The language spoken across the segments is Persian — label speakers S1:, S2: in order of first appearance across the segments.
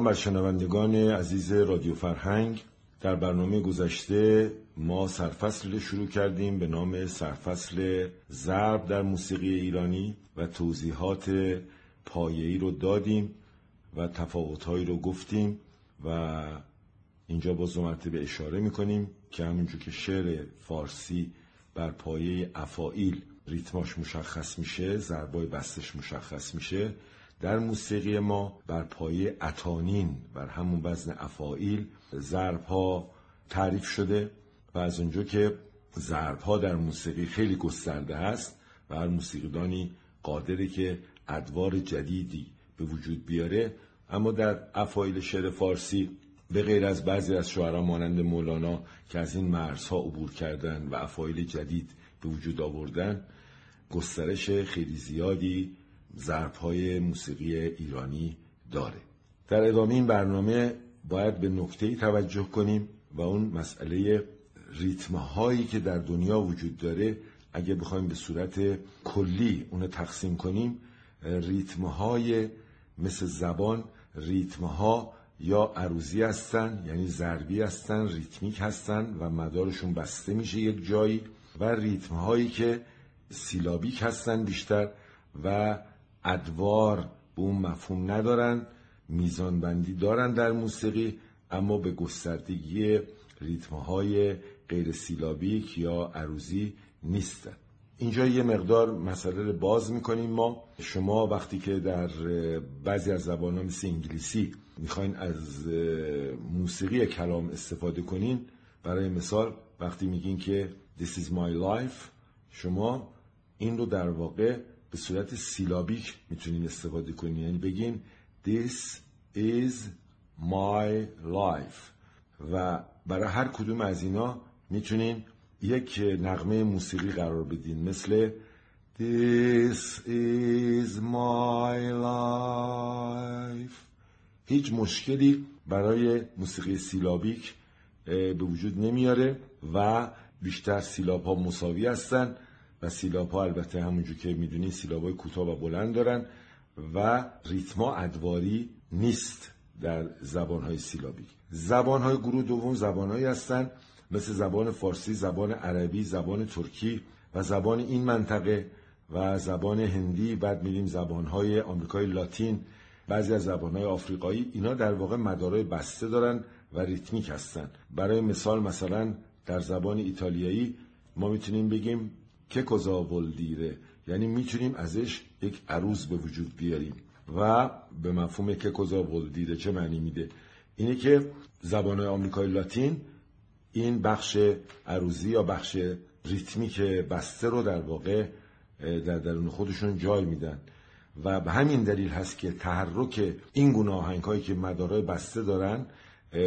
S1: سلام بر شنوندگان عزیز رادیو فرهنگ. در برنامه گذشته ما سرفصل شروع کردیم به نام سرفصل ضرب در موسیقی ایرانی و توضیحات پایه‌ای رو دادیم و تفاوتهایی رو گفتیم و اینجا باز دو مرتبه اشاره می‌کنیم که همونجور که شعر فارسی بر پایه افائیل ریتماش مشخص میشه ضربای بستش مشخص میشه. در موسیقی ما بر پایه اتانین بر همون وزن افائیل ضرب ها تعریف شده و از اونجا که ضرب ها در موسیقی خیلی گسترده هست و هر موسیقیدانی قادره که ادوار جدیدی به وجود بیاره اما در افایل شعر فارسی به غیر از بعضی از شعرا مانند مولانا که از این مرزها عبور کردن و افایل جدید به وجود آوردن گسترش خیلی زیادی ضرب های موسیقی ایرانی داره. در ادامه این برنامه باید به نکته توجه کنیم و اون مسئله ریتم هایی که در دنیا وجود داره اگه بخوایم به صورت کلی اونو تقسیم کنیم ریتم های مثل زبان ریتم ها یا عروضی هستن یعنی ضربی هستن ریتمیک هستن و مدارشون بسته میشه یک جایی و ریتم هایی که سیلابیک هستن بیشتر و ادوار به اون مفهوم ندارن میزان بندی دارن در موسیقی اما به گستردگی ریتمهای غیر سیلابیک یا عروضی نیستن. اینجا یه مقدار مسئله رو باز می‌کنیم ما. شما وقتی که در بعضی از زبان ها مثل انگلیسی می‌خواین از موسیقی کلام استفاده کنین برای مثال وقتی میگین که This is my life شما این رو در واقع به صورت سیلابیک می‌تونین استفاده کنین یعنی بگین This is my life. و برای هر کدوم از اینا می‌تونین یک نغمه موسیقی قرار بدین. مثل This is my life. هیچ مشکلی برای موسیقی سیلابیک به وجود نمیاره و بیشتر سیلاب ها مساوی هستن. و سیلاب ها البته همونجور که می‌دونید سیلاب های کوتاه و بلند دارن و ریتما ادواری نیست در زبان های سیلابیک زبان های گروه دوم زبان هایی هستن مثل زبان فارسی زبان عربی زبان ترکی و زبان این منطقه و زبان هندی. بعد میریم زبان های آمریکای لاتین بعضی از زبان های آفریقایی. اینا در واقع مدارای بسته دارن و ریتمیک هستن. برای مثال مثلا در زبان ایتالیایی ما می‌تونیم بگیم که کزا دیره یعنی می‌تونیم ازش یک عروض به وجود بیاریم. و به مفهوم که کزا دیره چه معنی میده؟ اینه که زبان آمریکای لاتین این بخش عروضی یا بخش ریتمیک بسته رو در واقع در درون خودشون جای میدن. و به همین دلیل هست که تحرک این گونه آهنگ هایی که مدارای بسته دارن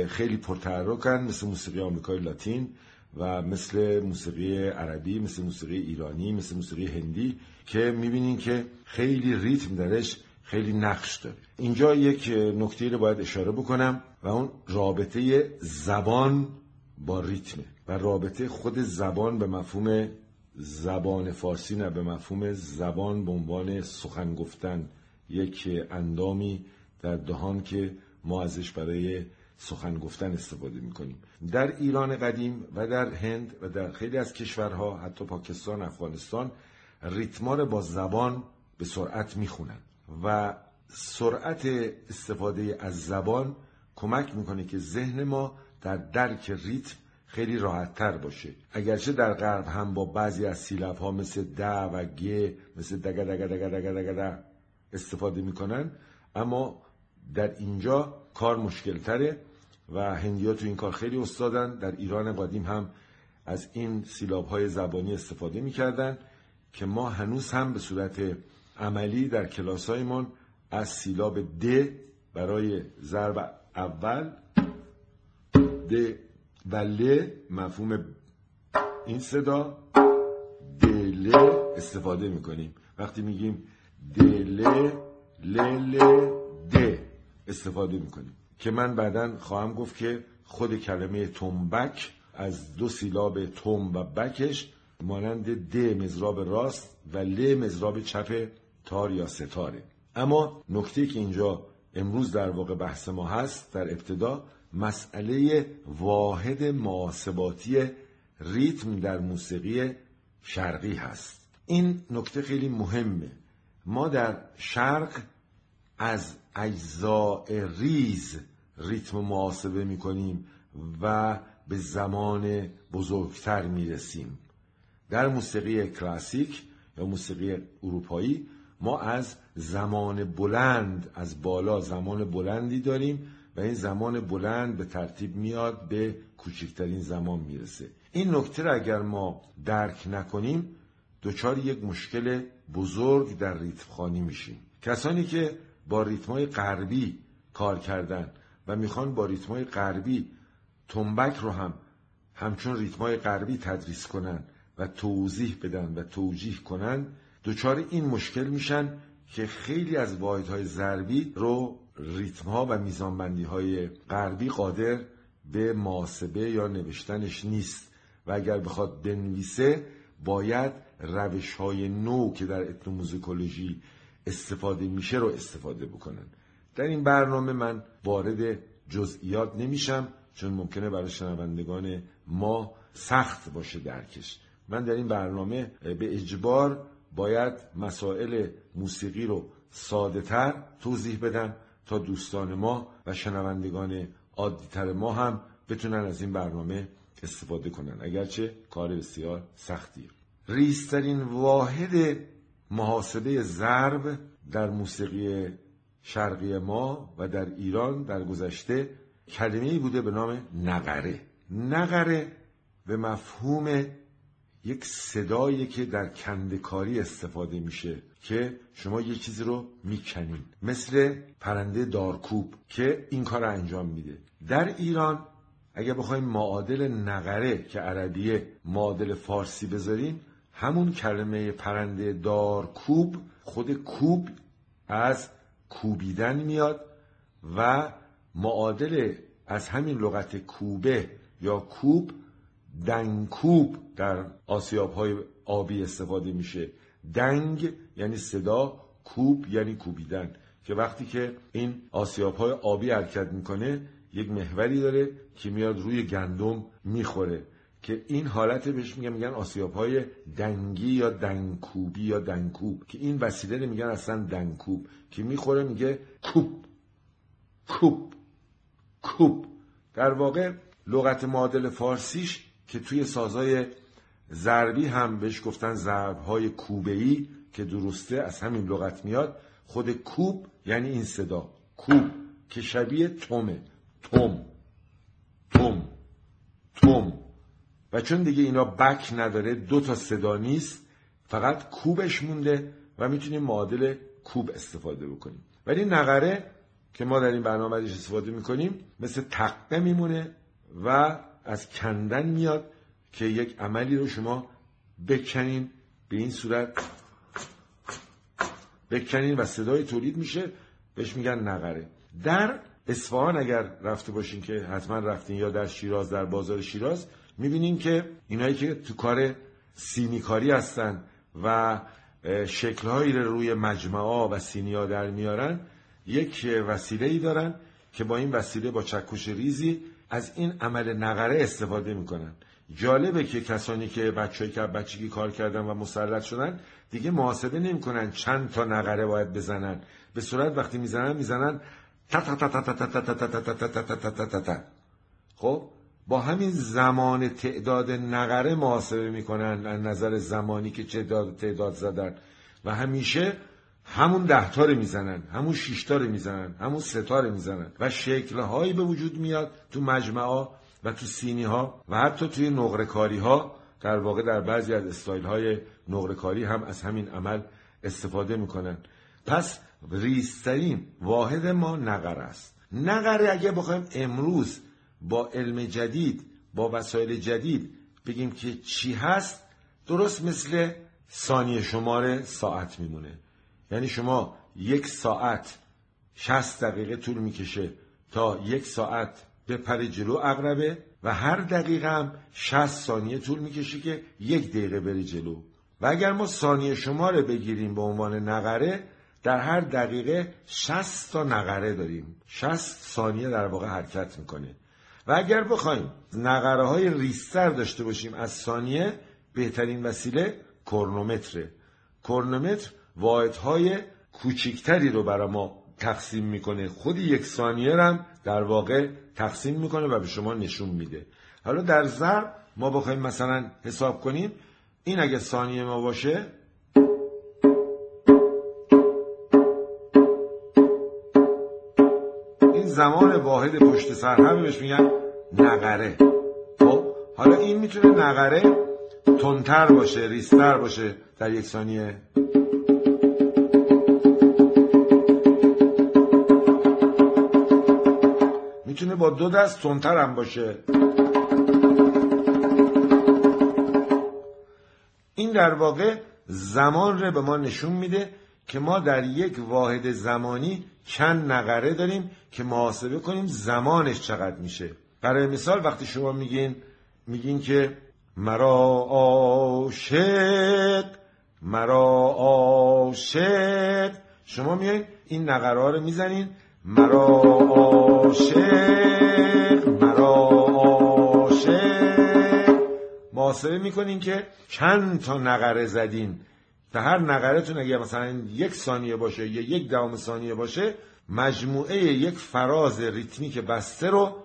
S1: خیلی پرتحرکن مثل موسیقی آمریکای لاتین. و مثل موسیقی عربی مثل موسیقی ایرانی مثل موسیقی هندی که می‌بینین که خیلی ریتم درش خیلی نقش داره. اینجا یک نکته رو باید اشاره بکنم و اون رابطه زبان با ریتمه و رابطه خود زبان به مفهوم زبان فارسی نه به مفهوم زبان به عنوان سخن گفتن یک اندامی در دهان که ما ازش برای سخن گفتن استفاده می‌کنیم در ایران قدیم و در هند و در خیلی از کشورها حتی پاکستان افغانستان ریتما با زبان به سرعت می‌خونن و سرعت استفاده از زبان کمک می‌کنه که ذهن ما در درک ریتم خیلی راحت تر باشه اگرچه در غرب هم با بعضی از سیلب ها مثل د و گ مثل دگ دگ دگ دگ دگ استفاده می‌کنن اما در اینجا کار مشکل تره و هندی تو این کار خیلی استادن. در ایران قدیم هم از این سیلاب های زبانی استفاده می‌کردن که ما هنوز هم به صورت عملی در کلاس هایمون از سیلاب د برای ضرب اول د و ل مفهوم این صدا دل استفاده می‌کنیم. وقتی میگیم دل ل د استفاده می‌کنیم. که من بعدا خواهم گفت که خود کلمه تنبک از دو سیلاب تم و بکش مانند د مزراب راست و ل مزراب چپ تار یا ستاره. اما نکته که اینجا امروز در واقع بحث ما هست در ابتدا مسئله واحد محاسباتی ریتم در موسیقی شرقی هست. این نکته خیلی مهمه. ما در شرق از اجزاء ریز ریتم محاسبه می کنیم و به زمان بزرگتر می رسیم در موسیقی کلاسیک یا موسیقی اروپایی ما از زمان بلند از بالا زمان بلندی داریم و این زمان بلند به ترتیب میاد به کوچکترین زمان می‌رسه. این نکته را اگر ما درک نکنیم دچار یک مشکل بزرگ در ریتم خانی میشیم. کسانی که با ریتمای غربی کار کردن و می‌خوان با ریتمای غربی تنبک رو هم همچون ریتمای غربی تدریس کنن و توضیح بدن و توجیه کنن دچار این مشکل میشن که خیلی از واحدهای ضربی رو ریتم ها و میزانبندی های غربی قادر به محاسبه یا نوشتنش نیست و اگر بخواد بنویسه باید روش های نو که در اتنوموزیکولوژی استفاده میشه رو استفاده بکنن. در این برنامه من وارد جزئیات نمیشم چون ممکنه برای شنوندگان ما سخت باشه درکش. من در این برنامه به اجبار باید مسائل موسیقی رو ساده تر توضیح بدم تا دوستان ما و شنوندگان عادیتر ما هم بتونن از این برنامه استفاده کنن. اگرچه کار بسیار سختیه. ریسترین واحد محاسبه ضرب در موسیقی شرقی ما و در ایران در گذشته کلمه بوده به نام نقره. نقره به مفهوم یک صدایی که در کندکاری استفاده میشه که شما یه چیزی رو می‌کنین. مثل پرنده دارکوب که این کار رو انجام میده. در ایران اگر بخوایم معادل نقره که عربیه معادل فارسی بذاریم همون کلمه پرنده دارکوب خود کوب از کوبیدن میاد و معادل از همین لغت کوبه یا کوب دنگکوب در آسیاب های آبی استفاده میشه. دنگ یعنی صدا کوب یعنی کوبیدن که وقتی که این آسیاب های آبی حرکت می‌کنه یک محوری داره که میاد روی گندم می‌خوره. که این حالت بهش میگن میگن آسیاب های دنگی یا دنگکوبی یا دنگکوب که این وسیله رو میگن اصلا دنگکوب که می‌خوره میگه کوب کوب کوب. در واقع لغت معادل فارسیش که توی سازای ضربی هم بهش گفتن ضربهای کوبه‌ای که درسته از همین لغت میاد خود کوب یعنی این صدا. کوب که شبیه تومه. توم. توم. توم. و چون دیگه اینا بک نداره دو تا صدا نیست فقط کوبش مونده و می‌تونیم معادل کوب استفاده بکنیم. ولی نقره که ما در این برنامه ازش استفاده می‌کنیم مثل تقه میمونه و از کندن میاد که یک عملی رو شما بکنین به این صورت بکنین و صدای تولید میشه بهش میگن نقره. در اصفهان اگر رفته باشین که حتما رفتین یا در شیراز در بازار شیراز می‌بینین که اینایی که تو کار سینیکاری هستن و شکلهایی رو روی مجموعه و سینیا در میارن یک وسیله ای دارن که با این وسیله با چکش ریزی از این عمل نقره استفاده می‌کنن جالبه که کسانی که بچه‌ای که بچگی کار کردن و مسلط شدن دیگه محاسبه نمی‌کنن چند تا نقره باید بزنن به صورت وقتی می‌زنن می‌زنن تا تا تا تا تا تا تا تا تا تا تا تا تا خب با همین زمان تعداد نقره محاسبه می‌کنن از نظر زمانی که تعداد تعداد زدن. و همیشه همون ده می‌زنن همون شش می‌زنن همون سه می‌زنن. و شکلهایی به وجود میاد تو مجمعا و تو سینی ها و حتی توی نقره ها در واقع در بعضی از استایل های نقره هم از همین عمل استفاده می‌کنن. پس ریسترین واحد ما نقره است. نقره اگه بخوایم امروز با علم جدید با وسایل جدید بگیم که چی هست؟ درست مثل ثانیه شماره ساعت میمونه. یعنی شما یک ساعت 60 دقیقه طول می‌کشه تا یک ساعت بپره جلو اقربه و هر دقیقه هم 60 ثانیه طول می‌کشه که یک دقیقه بره جلو. و اگر ما ثانیه شماره بگیریم به عنوان نقره در هر دقیقه 60 تا نقره داریم. 60 ثانیه در واقع حرکت می‌کنه. و اگر بخوایم نقره های ریستر داشته باشیم از ثانیه بهترین وسیله کرنومتره. کرنومتر واحدهای کوچکتری رو برای ما تقسیم می‌کنه. خود یک ثانیه هم در واقع تقسیم می‌کنه و به شما نشون میده. حالا در ضرب ما بخوایم مثلا حساب کنیم. این اگه ثانیه ما باشه زمان واحد پشت سر همه بهش میگن نقره. خب حالا این می‌تونه نقره تندتر باشه ریستر باشه در یک ثانیه. می‌تونه با دو دست تندتر هم باشه. این در واقع زمان رو به ما نشون میده که ما در یک واحد زمانی چند نقره داریم که محاسبه کنیم زمانش چقدر میشه. برای مثال وقتی شما میگین میگین که مرا عاشق مرا عاشق. شما میایین این نقره رو می‌زنین. مرا عاشق مرا عاشق. محاسبه می‌کنین که چند تا نقره زدین. تا هر نقرهتون اگه مثلا یک ثانیه باشه یا یک دهم ثانیه باشه مجموعه یک فراز ریتمیک بسته رو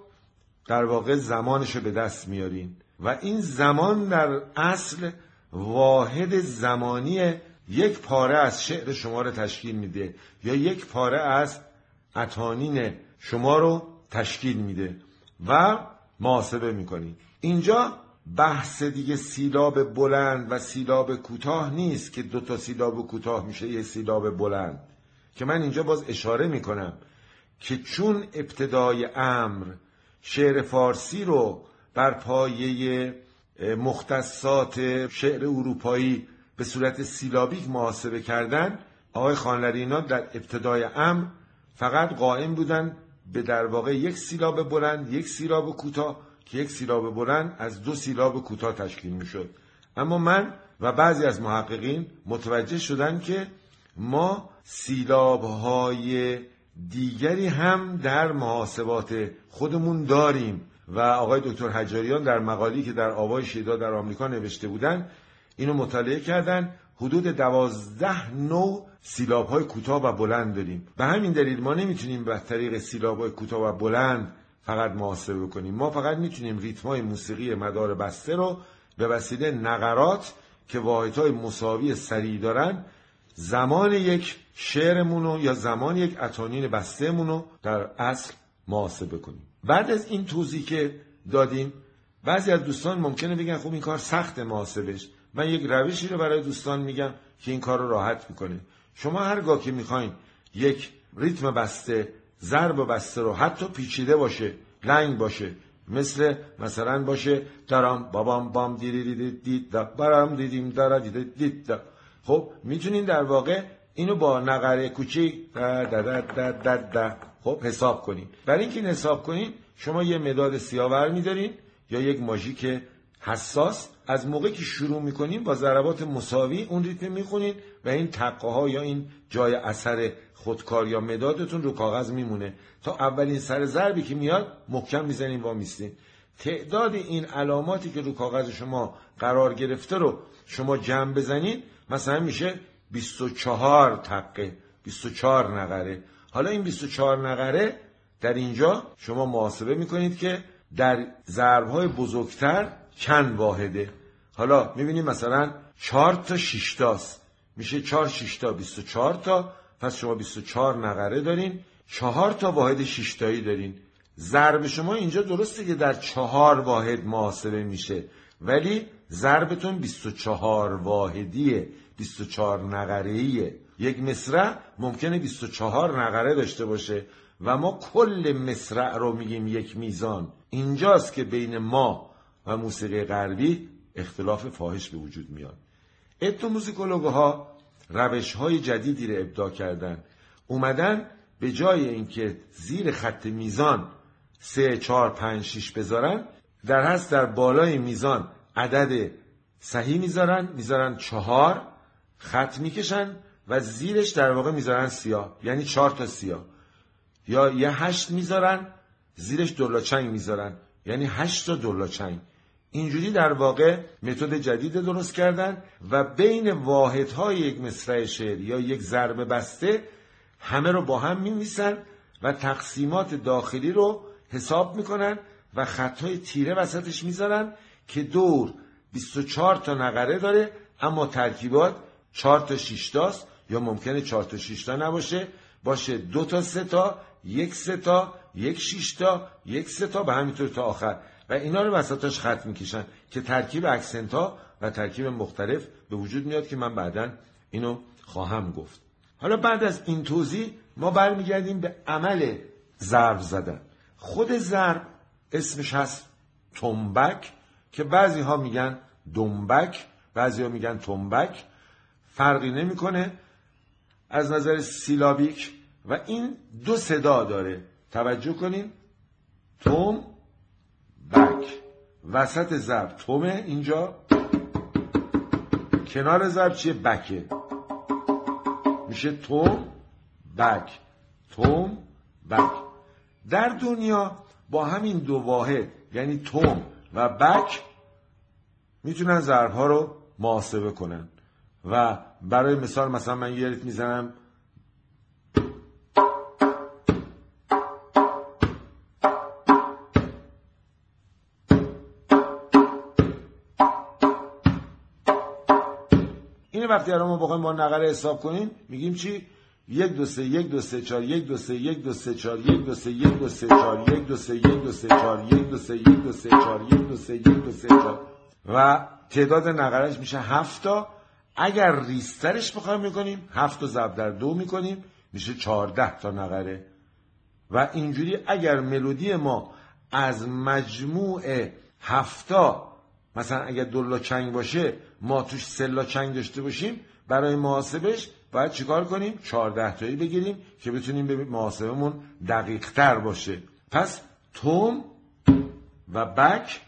S1: در واقع زمانش رو به دست میارین. و این زمان در اصل واحد زمانی یک پاره از شعر شما رو تشکیل میده یا یک پاره از اتانین شما رو تشکیل میده و محاسبه می‌کنید اینجا بحث دیگه سیلاب بلند و سیلاب کوتاه نیست که دو تا سیلاب کوتاه میشه یه سیلاب بلند. که من اینجا باز اشاره می‌کنم که چون ابتدای امر شعر فارسی رو بر پایه مختصات شعر اروپایی به صورت سیلابیک محاسبه کردن آقای خانلرینا در ابتدای امر فقط قائم بودن به در واقع یک سیلاب بلند یک سیلاب کوتاه که یک سیلاب بلند از دو سیلاب کوتاه تشکیل می شد اما من و بعضی از محققین متوجه شدن که ما سیلاب های دیگری هم در محاسبات خودمون داریم و آقای دکتر حجاریان در مقالی که در آوای شیدا در آمریکا نوشته بودن اینو مطالعه کردن. حدود دوازده نوع سیلاب های کوتاه و بلند داریم. به همین دلیل ما نمی‌تونیم به طریق سیلاب های کوتاه و بلند فقط محاسبه کنیم ما فقط می‌تونیم ریتم های موسیقی مدار بسته رو به وسیله نقرات که واحد های مساوی سریع دارن زمان یک شعرمون یا زمان یک اتانین بستهمون رو در اصل محاسبه کنیم بعد از این توضیح که دادیم بعضی از دوستان ممکنه بگن خب این کار سخت محاسبش من یک روشی رو برای دوستان میگم که این کار رو راحت می‌کنه. شما هرگاه که می‌خواین یک ریتم بسته ضرب بسته رو حتی پیچیده باشه لنگ باشه. مثل مثلا باشه درام بابام بام دیری دید برام دیدیم دارا دید دید خب می‌تونین در واقع اینو با نقره کوچیک خب حساب کنین. برای اینکه این حساب کنین شما یه مداد سیاور میدارین یا یک ماژیک حساس از موقعی که شروع می‌کنین با ضربات مساوی اون ریتم می‌خونین و این تقه ها یا این جای اثر خودکار یا مدادتون رو کاغذ میمونه. تا اولین سر ضربی که میاد محکم می‌زنین و میستین تعداد این علاماتی که رو کاغذ شما قرار گرفته رو شما جمع بزنین مثلا میشه 24 تقه 24 نقره. حالا این 24 نقره در اینجا شما محاسبه می‌کنید که در ضربهای بزرگتر چند واحده. حالا می‌بینیم مثلا چهار تا شیشتاست میشه 4 6 تا 24 تا پس شما 24 نقره دارین. چهار تا واحد شیشتایی دارین. ضرب شما اینجا درسته که در چهار واحد محاسبه میشه. ولی ضربتون 24 واحدیه 24 نقره‌ایه. یک مصرع ممکنه 24 نقره داشته باشه و ما کل مصرع رو میگیم یک میزان. اینجاست که بین ما و موسیقی غربی اختلاف فاحش به وجود میاد. اتو موزیکولوگها روش های جدیدی رو ابداع کردن. اومدن به جای اینکه زیر خط میزان سه چهار پنج شیش بذارن در هست در بالای میزان عدد صحیح می‌ذارن می‌ذارن چهار خط می‌کشن و زیرش در واقع می‌ذارن سیاه یعنی چهار تا سیاه. یا یه هشت می‌ذارن زیرش دولاچنگ می‌ذارن یعنی هشت تا دولاچنگ اینجوری در واقع متد جدید درست کردن و بین واحدهای یک مصرع شعر یا یک ضربه بسته همه رو با هم می و تقسیمات داخلی رو حساب می‌کنن و خطهای تیره وسطش می‌ذارن که دور 24 تا نقره داره اما ترکیبات 4 تا 6 تاست یا ممکنه 4 تا 6 تا نباشه. باشه دو تا سه تا یک سه تا یک 6 تا یک سه تا به همینطور تا آخر. و اینا رو وسطاش خط می‌کشن که ترکیب اکسنت ها و ترکیب مختلف به وجود میاد که من بعدا اینو خواهم گفت. حالا بعد از این توضیح ما برمیگردیم به عمل ضرب زدن. خود ضرب اسمش هست تنبک که بعضی ها میگن دنبک بعضی ها میگن تنبک. فرقی نمی‌کنه. از نظر سیلابیک و این دو صدا داره. توجه کنین. توم بک. وسط ضرب تومه اینجا. کنار ضرب چیه؟ بکه. میشه توم بک. توم بک. در دنیا با همین دو واحد یعنی توم و بک می‌تونن ضرب ها رو محاسبه کنن. و برای مثال مثلا من یه ریتم می‌زنم. این وقتی ما بخوایم ما نقره حساب کنیم میگیم چی یک دو سه یک دو سه چهار یک دو سه یک دو سه چهار یک دو سه یک دو سه چهار یک دو سه یک دو سه چهار یک دو سه یک دو سه چهار یک دو سه یک دو سه چهار و تعداد نقرش میشه هفت تا اگر ریسترش بخوایم می‌کنیم هفت و ضرب در دو می‌کنیم میشه چهارده تا نقره و اینجوری اگر ملودی ما از مجموع هفتا مثلا اگر دولا چنگ باشه ما توش سلا چنگ داشته باشیم برای محاسبش باید چیکار کنیم؟ چهارده تایی بگیریم که بتونیم به محاسبمون دقیق تر باشه. پس توم و بک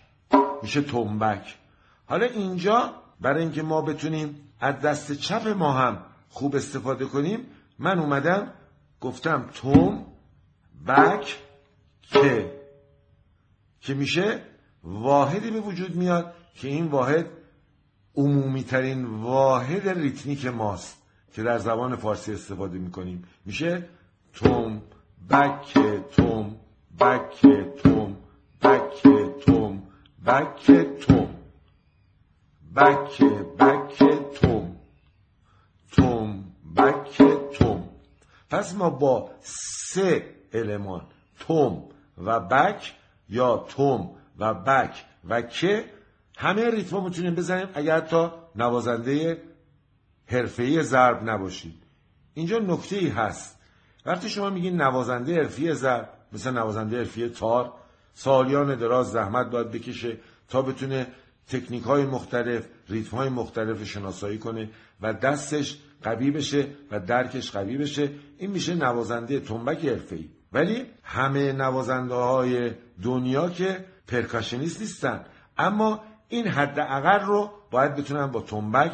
S1: میشه تومبک حالا اینجا برای اینکه ما بتونیم از دست چپ ما هم خوب استفاده کنیم من اومدم گفتم توم بک که که میشه واحدی به وجود میاد که این واحد عمومی ترین واحد ریتمیک ماست که در زبان فارسی استفاده می‌کنیم. میشه توم بک توم بک توم بک توم بک توم بک بک توم توم بک توم پس ما با سه المان توم و بک یا توم و بک و که همه ریتم می‌تونیم بزنیم اگر تا نوازنده حرفه‌ای ضرب نباشید. اینجا نکته ای هست. وقتی شما میگین نوازنده حرفی ضرب مثل نوازنده حرفی تار سالیان دراز زحمت باید بکشه تا بتونه تکنیک های مختلف ریتم های مختلف شناسایی کنه و دستش قوی بشه و درکش قوی بشه. این میشه نوازنده تنبک حرفه‌ای. ولی همه نوازنده های دنیا که پرکاشنیست نیستن. اما این حد رو باید بتونن با تنبک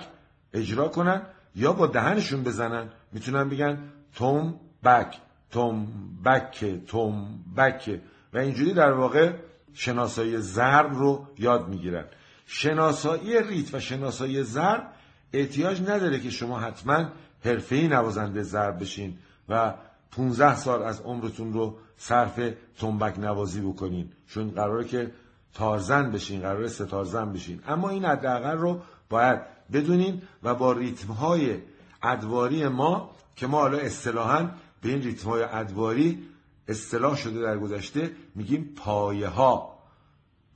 S1: اجرا کنن یا با دهنشون بزنن. می‌تونن بگن توم بک توم بک توم بک و اینجوری در واقع شناسایی ضرب رو یاد می‌گیرن. شناسایی ریت و شناسایی ضرب احتیاج نداره که شما حتما حرفه‌ای نوازنده ضرب بشین و 15 سال از عمرتون رو صرف تنبک نوازی بکنین. چون قراره که تارزن بشین قراره ستارزن بشین. اما این حداقل رو باید بدونین و با ریتم های ادواری ما که ما حالا اصطلاحا به این ریتم های ادواری اصطلاح شده در گذشته میگیم پایه ها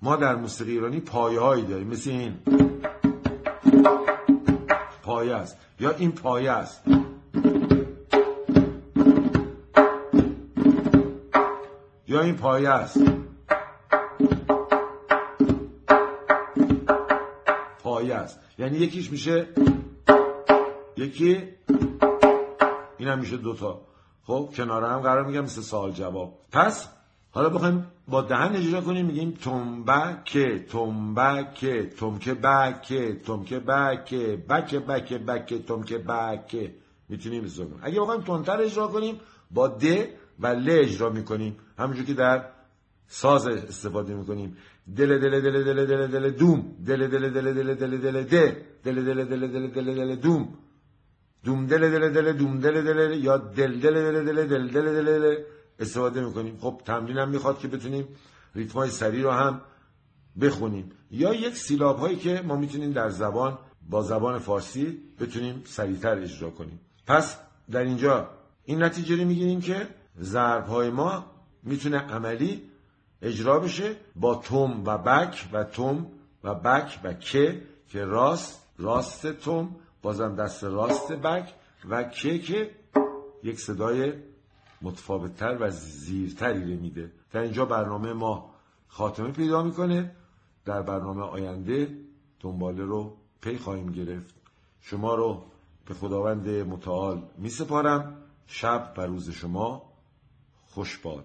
S1: ما در موسیقی ایرانی پایه هایی داریم. مثل این. پایه است. یا این پایه است. یا این پایه است. پایه است. یعنی یکیش میشه یکی این هم میشه دوتا. خب کنار هم قرار میگم مثل سوال جواب. پس حالا بخوایم با دهن اجرا کنیم میگیم تنبک تنبک تمکه بک تمکه بک بک بک بک تمکه بک می‌تونیم اجرا کنیم اگه بخوایم تندتر اجرا کنیم با د و ل اجرا می‌کنیم. همونجور که در ساز استفاده می‌کنیم دل دل دل دل دل دل دوم دل دل دل دل دل دل د دل دل دل دل دل دل دوم دوم دل دل دل دوم دل دل یا دل دل دل دل دل دل دل استفاده می‌کنیم خب تمرین هم می‌خواد که بتونیم ریتم های سریع رو هم بخونیم یا یک سیلاب هایی که ما می‌تونیم در زبان با زبان فارسی بتونیم سریعتر اجرا کنیم پس در اینجا این نتیجه رو می‌گیریم که ضرب های ما می‌تونه عملی اجرا بشه با توم و بک و توم و بک و که که راست راست توم بازم دست راست بک و که که یک صدای متفاوتتر و زیرتری میده. در اینجا برنامه ما خاتمه پیدا می‌کنه. در برنامه آینده دنباله رو پی خواهیم گرفت. شما رو به خداوند متعال می سپارم شب و روز شما خوش باد.